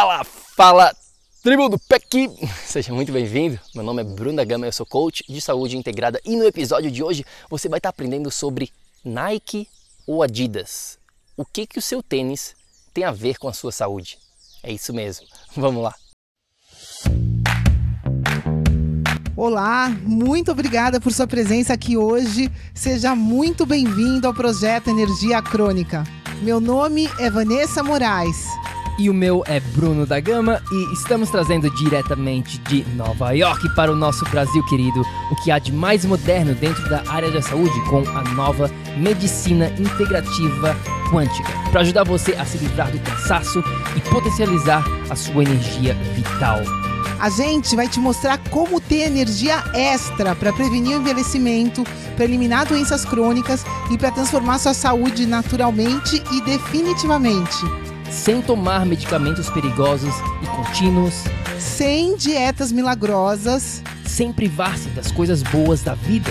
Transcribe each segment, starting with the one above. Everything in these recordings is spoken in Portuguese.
Fala, fala, tribo do PEC! Seja muito bem-vindo. Meu nome é Bruno da Gama, eu sou coach de saúde integrada e no episódio de hoje você vai estar aprendendo sobre Nike ou Adidas. O que que o seu tênis tem a ver com a sua saúde? É isso mesmo. Vamos lá. Olá, muito obrigada por sua presença aqui hoje. Seja muito bem-vindo ao projeto Energia Crônica. Meu nome é Vanessa Moraes. E o meu é Bruno da Gama e estamos trazendo diretamente de Nova York para o nosso Brasil querido o que há de mais moderno dentro da área da saúde com a nova medicina integrativa quântica, para ajudar você a se livrar do cansaço e potencializar a sua energia vital. A gente vai te mostrar como ter energia extra para prevenir o envelhecimento, para eliminar doenças crônicas e para transformar sua saúde naturalmente e definitivamente sem tomar medicamentos perigosos e contínuos, sem dietas milagrosas, sem privar-se das coisas boas da vida,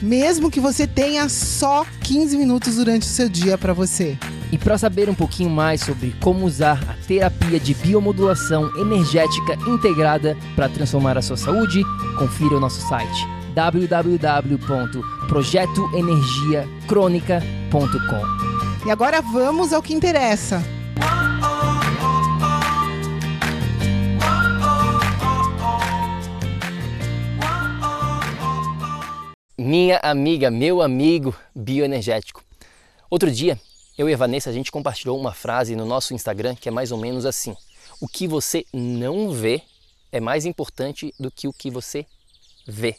mesmo que você tenha só 15 minutos durante o seu dia para você. E para saber um pouquinho mais sobre como usar a terapia de biomodulação energética integrada para transformar a sua saúde, confira o nosso site www.projetoenergiacronica.com. E agora vamos ao que interessa. Minha amiga, meu amigo bioenergético. Outro dia, eu e a Vanessa, a gente compartilhou uma frase no nosso Instagram que é mais ou menos assim: O que você não vê é mais importante do que o que você vê.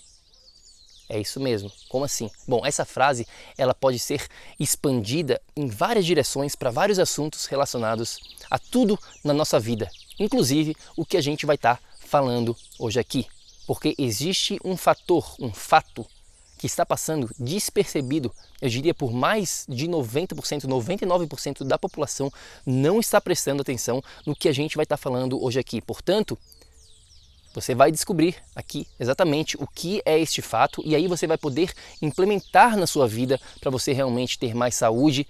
É isso mesmo. Como assim? Bom, essa frase ela pode ser expandida em várias direções para vários assuntos relacionados a tudo na nossa vida, inclusive o que a gente vai estar tá falando hoje aqui. Porque existe um fator, um fato que está passando despercebido, eu diria por mais de 90%, 99% da população não está prestando atenção no que a gente vai estar falando hoje aqui. Portanto, você vai descobrir aqui exatamente o que é este fato e aí você vai poder implementar na sua vida para você realmente ter mais saúde,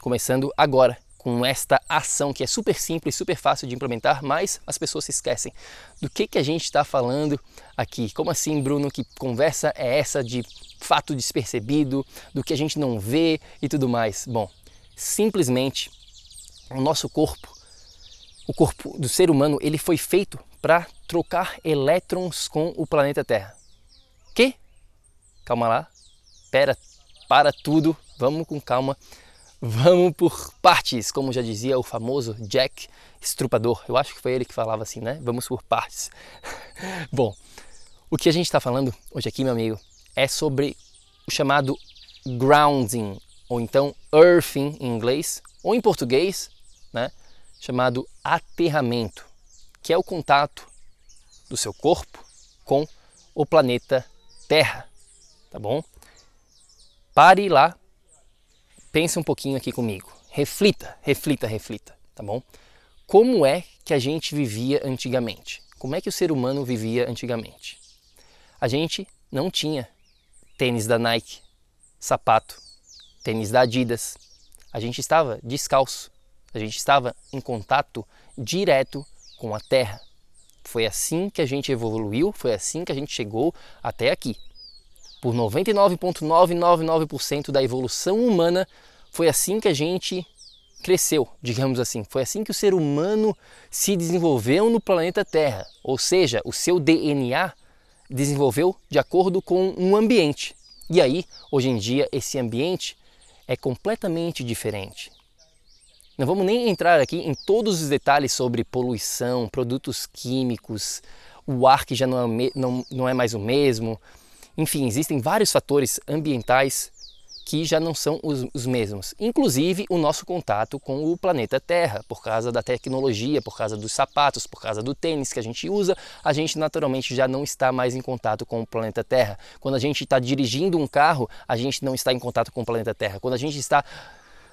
começando agora com esta ação que é super simples, super fácil de implementar, mas as pessoas se esquecem. Do que, que a gente está falando aqui? Como assim, Bruno? Que conversa é essa de fato despercebido, do que a gente não vê e tudo mais? Bom, simplesmente o nosso corpo, o corpo do ser humano, ele foi feito para trocar elétrons com o planeta Terra. Que? Calma lá, pera, para tudo, vamos com calma. Vamos por partes, como já dizia o famoso Jack Estrupador. Eu acho que foi ele que falava assim, né? Vamos por partes. Bom, o que a gente está falando hoje aqui, meu amigo, é sobre o chamado grounding, ou então earthing em inglês, ou em português, né? Chamado aterramento, que é o contato do seu corpo com o planeta Terra, tá bom? Pare lá Pense um pouquinho aqui comigo. Reflita, reflita, reflita, tá bom? Como é que a gente vivia antigamente? Como é que o ser humano vivia antigamente? A gente não tinha tênis da Nike, sapato, tênis da Adidas. A gente estava descalço. A gente estava em contato direto com a terra. Foi assim que a gente evoluiu, foi assim que a gente chegou até aqui por 99,999% da evolução humana, foi assim que a gente cresceu, digamos assim. Foi assim que o ser humano se desenvolveu no planeta Terra, ou seja, o seu DNA desenvolveu de acordo com um ambiente. E aí, hoje em dia, esse ambiente é completamente diferente. Não vamos nem entrar aqui em todos os detalhes sobre poluição, produtos químicos, o ar que já não é, não, não é mais o mesmo, enfim, existem vários fatores ambientais que já não são os, os, mesmos, inclusive o nosso contato com o planeta Terra, por causa da tecnologia, por causa dos sapatos, por causa do tênis que a gente usa, a gente naturalmente já não está mais em contato com o planeta Terra. Quando a gente está dirigindo um carro, a gente não está em contato com o planeta Terra. Quando a gente está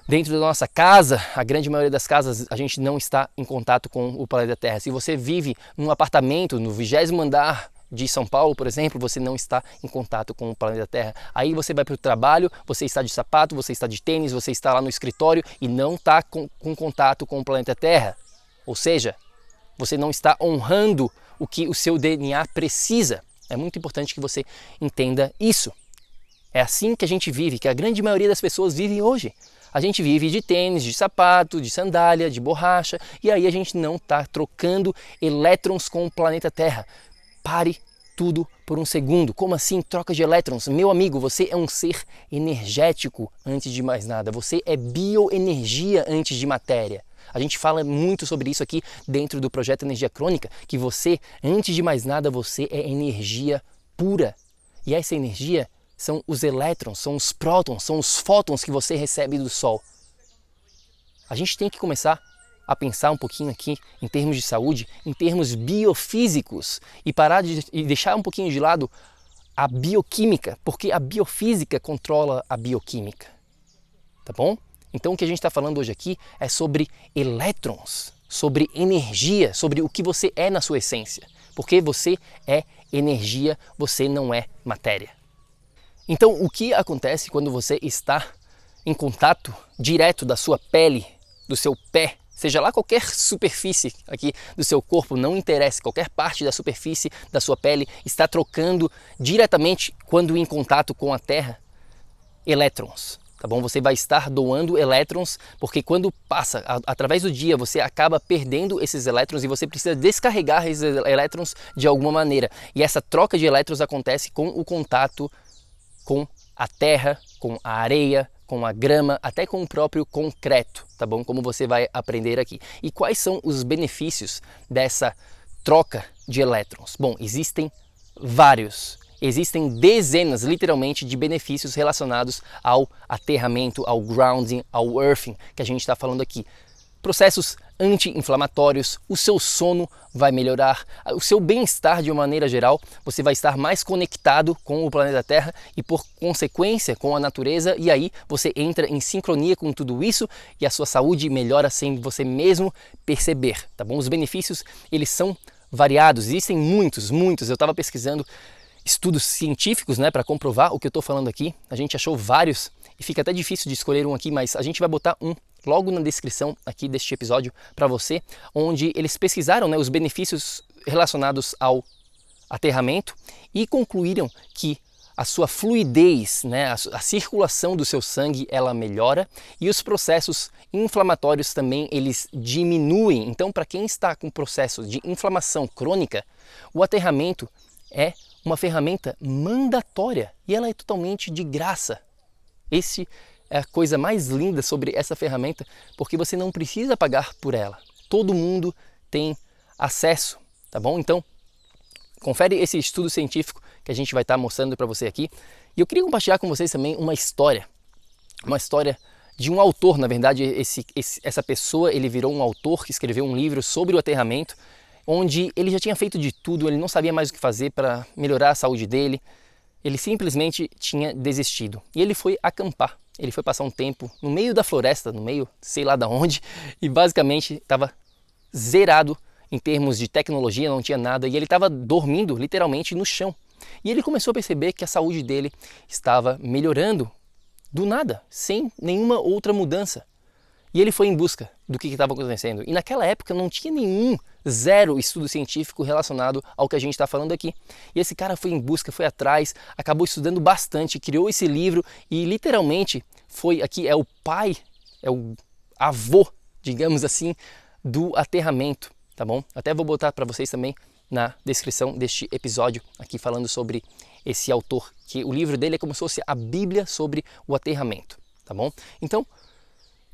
dentro da nossa casa, a grande maioria das casas, a gente não está em contato com o planeta Terra. Se você vive num apartamento no vigésimo andar de São Paulo, por exemplo, você não está em contato com o planeta Terra. Aí você vai para o trabalho, você está de sapato, você está de tênis, você está lá no escritório e não está com, com contato com o planeta Terra. Ou seja, Você não está honrando o que o seu DNA precisa. É muito importante que você entenda isso. É assim que a gente vive, que a grande maioria das pessoas vivem hoje. A gente vive de tênis, de sapato, de sandália, de borracha, e aí a gente não está trocando elétrons com o planeta Terra. Pare tudo por um segundo. Como assim troca de elétrons? Meu amigo, você é um ser energético antes de mais nada. Você é bioenergia antes de matéria. A gente fala muito sobre isso aqui dentro do projeto Energia Crônica, que você, antes de mais nada, você é energia pura. E essa energia são os elétrons, são os prótons, são os fótons que você recebe do Sol. A gente tem que começar a pensar um pouquinho aqui em termos de saúde, em termos biofísicos e parar de e deixar um pouquinho de lado a bioquímica, porque a biofísica controla a bioquímica. Tá bom? Então o que a gente está falando hoje aqui é sobre elétrons, sobre energia, sobre o que você é na sua essência. Porque você é energia, você não é matéria. Então o que acontece quando você está em contato direto da sua pele, do seu pé, seja lá qualquer superfície aqui do seu corpo, não interessa, qualquer parte da superfície da sua pele está trocando diretamente quando em contato com a Terra elétrons tá bom? Você vai estar doando elétrons, porque quando passa a, através do dia, você acaba perdendo esses elétrons e você precisa descarregar esses elétrons de alguma maneira. E essa troca de elétrons acontece com o contato com a terra, com a areia, com a grama, até com o próprio concreto, tá bom? Como você vai aprender aqui. E quais são os benefícios dessa troca de elétrons? Bom, existem vários existem dezenas, literalmente, de benefícios relacionados ao aterramento, ao grounding, ao earthing, que a gente está falando aqui. Processos anti-inflamatórios, o seu sono vai melhorar, o seu bem-estar de uma maneira geral, você vai estar mais conectado com o planeta Terra e por consequência com a natureza e aí você entra em sincronia com tudo isso e a sua saúde melhora sem você mesmo perceber, tá bom? Os benefícios, eles são variados, existem muitos, muitos. Eu estava pesquisando estudos científicos né, para comprovar o que eu estou falando aqui. A gente achou vários e fica até difícil de escolher um aqui, mas a gente vai botar um logo na descrição aqui deste episódio para você, onde eles pesquisaram né, os benefícios relacionados ao aterramento e concluíram que a sua fluidez, né, a, a, circulação do seu sangue, ela melhora e os processos inflamatórios também eles diminuem. Então, para quem está com processo de inflamação crônica, o aterramento é uma ferramenta mandatória e ela é totalmente de graça. Esse é a coisa mais linda sobre essa ferramenta, porque você não precisa pagar por ela. Todo mundo tem acesso, tá bom? Então, confere esse estudo científico que a gente vai estar mostrando para você aqui. E eu queria compartilhar com vocês também uma história, uma história de um autor, na verdade, esse, esse, essa pessoa ele virou um autor que escreveu um livro sobre o aterramento onde ele já tinha feito de tudo, ele não sabia mais o que fazer para melhorar a saúde dele, ele simplesmente tinha desistido. E ele foi acampar. Ele foi passar um tempo no meio da floresta, no meio, sei lá da onde, e basicamente estava zerado em termos de tecnologia, não tinha nada, e ele estava dormindo literalmente no chão. E ele começou a perceber que a saúde dele estava melhorando do nada, sem nenhuma outra mudança. E ele foi em busca do que estava acontecendo. E naquela época não tinha nenhum, zero estudo científico relacionado ao que a gente está falando aqui. E esse cara foi em busca, foi atrás, acabou estudando bastante, criou esse livro e literalmente foi aqui, é o pai, é o avô, digamos assim, do aterramento, tá bom? Até vou botar para vocês também na descrição deste episódio aqui falando sobre esse autor, que o livro dele é como se fosse a Bíblia sobre o aterramento, tá bom? Então,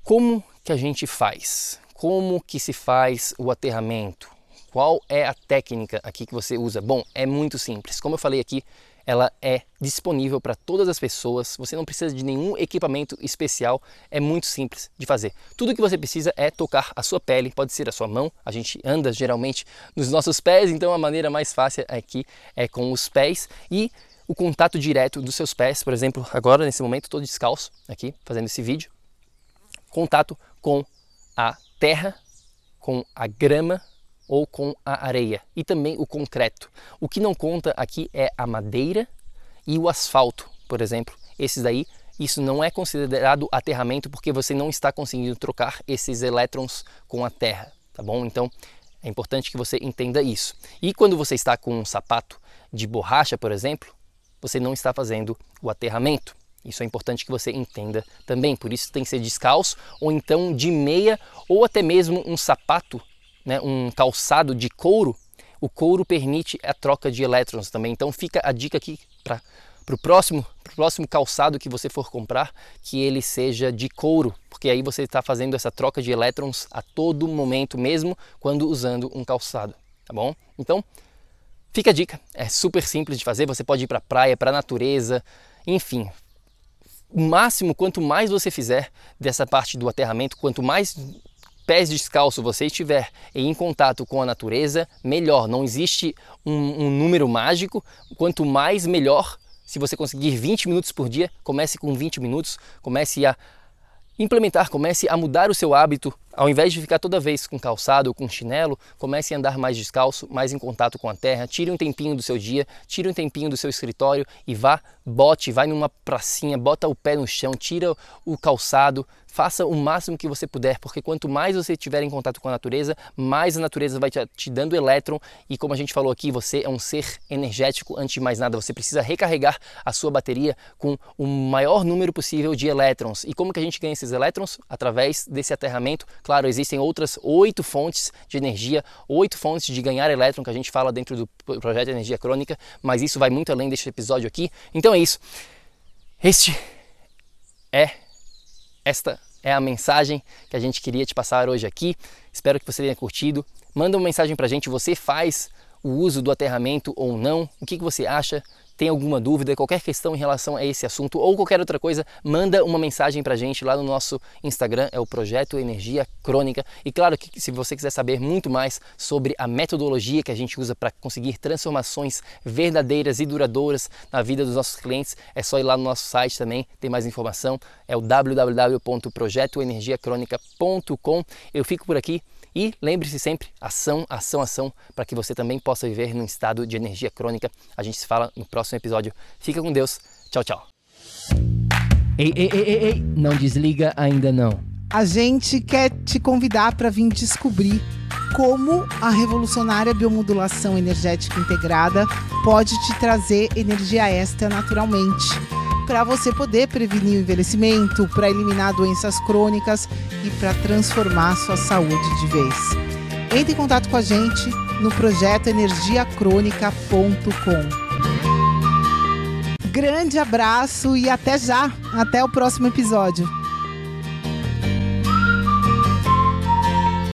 como que a gente faz? Como que se faz o aterramento? Qual é a técnica aqui que você usa? Bom, é muito simples. Como eu falei aqui, ela é disponível para todas as pessoas. Você não precisa de nenhum equipamento especial. É muito simples de fazer. Tudo que você precisa é tocar a sua pele, pode ser a sua mão. A gente anda geralmente nos nossos pés, então a maneira mais fácil aqui é com os pés e o contato direto dos seus pés. Por exemplo, agora nesse momento estou descalço aqui fazendo esse vídeo contato com a terra, com a grama ou com a areia e também o concreto. O que não conta aqui é a madeira e o asfalto, por exemplo. Esses daí, isso não é considerado aterramento porque você não está conseguindo trocar esses elétrons com a terra, tá bom? Então, É importante que você entenda isso. E quando você está com um sapato de borracha, por exemplo, você não está fazendo o aterramento. Isso é importante que você entenda também. Por isso tem que ser descalço ou então de meia ou até mesmo um sapato, né, um calçado de couro. O couro permite a troca de elétrons também. Então fica a dica aqui para para o próximo, próximo calçado que você for comprar, que ele seja de couro, porque aí você está fazendo essa troca de elétrons a todo momento, mesmo quando usando um calçado, tá bom? Então, fica a dica, é super simples de fazer, você pode ir para praia, para natureza, enfim. O máximo, quanto mais você fizer dessa parte do aterramento, quanto mais pés descalço você estiver em contato com a natureza, melhor. Não existe um, um número mágico. Quanto mais, melhor se você conseguir 20 minutos por dia, comece com 20 minutos, comece a implementar, comece a mudar o seu hábito, ao invés de ficar toda vez com calçado ou com chinelo, comece a andar mais descalço, mais em contato com a terra, tire um tempinho do seu dia, tire um tempinho do seu escritório e vá, bote, vai numa pracinha, bota o pé no chão, tira o calçado, faça o máximo que você puder, porque quanto mais você estiver em contato com a natureza, mais a natureza vai te, dando elétron e como a gente falou aqui, você é um ser energético antes de mais nada, você precisa recarregar a sua bateria com o maior número possível de elétrons. E como que a gente ganha esses elétrons? Através desse aterramento. Claro, existem outras oito fontes de energia, oito fontes de ganhar elétron que a gente fala dentro do projeto Energia Crônica, mas isso vai muito além deste episódio aqui. Então é isso. Este é esta é a mensagem que a gente queria te passar hoje aqui. Espero que você tenha curtido. Manda uma mensagem para a gente. Você faz o uso do aterramento ou não? O que, que você acha? Tem alguma dúvida, qualquer questão em relação a esse assunto ou qualquer outra coisa, manda uma mensagem para a gente lá no nosso Instagram, é o Projeto Energia Crônica. E claro que se você quiser saber muito mais sobre a metodologia que a gente usa para conseguir transformações verdadeiras e duradouras na vida dos nossos clientes, é só ir lá no nosso site também, tem mais informação, é o www.projetoenergiacronica.com. Eu fico por aqui. E lembre-se sempre, ação, ação, ação, para que você também possa viver num estado de energia crônica. A gente se fala no próximo episódio. Fica com Deus. Tchau, tchau. Ei, ei, ei, ei, ei, não desliga ainda não. A gente quer te convidar para vir descobrir como a revolucionária biomodulação energética integrada pode te trazer energia extra naturalmente para você poder prevenir o envelhecimento, para eliminar doenças crônicas e para transformar sua saúde de vez. Entre em contato com a gente no projeto energiacrônica.com. Grande abraço e até já! Até o próximo episódio.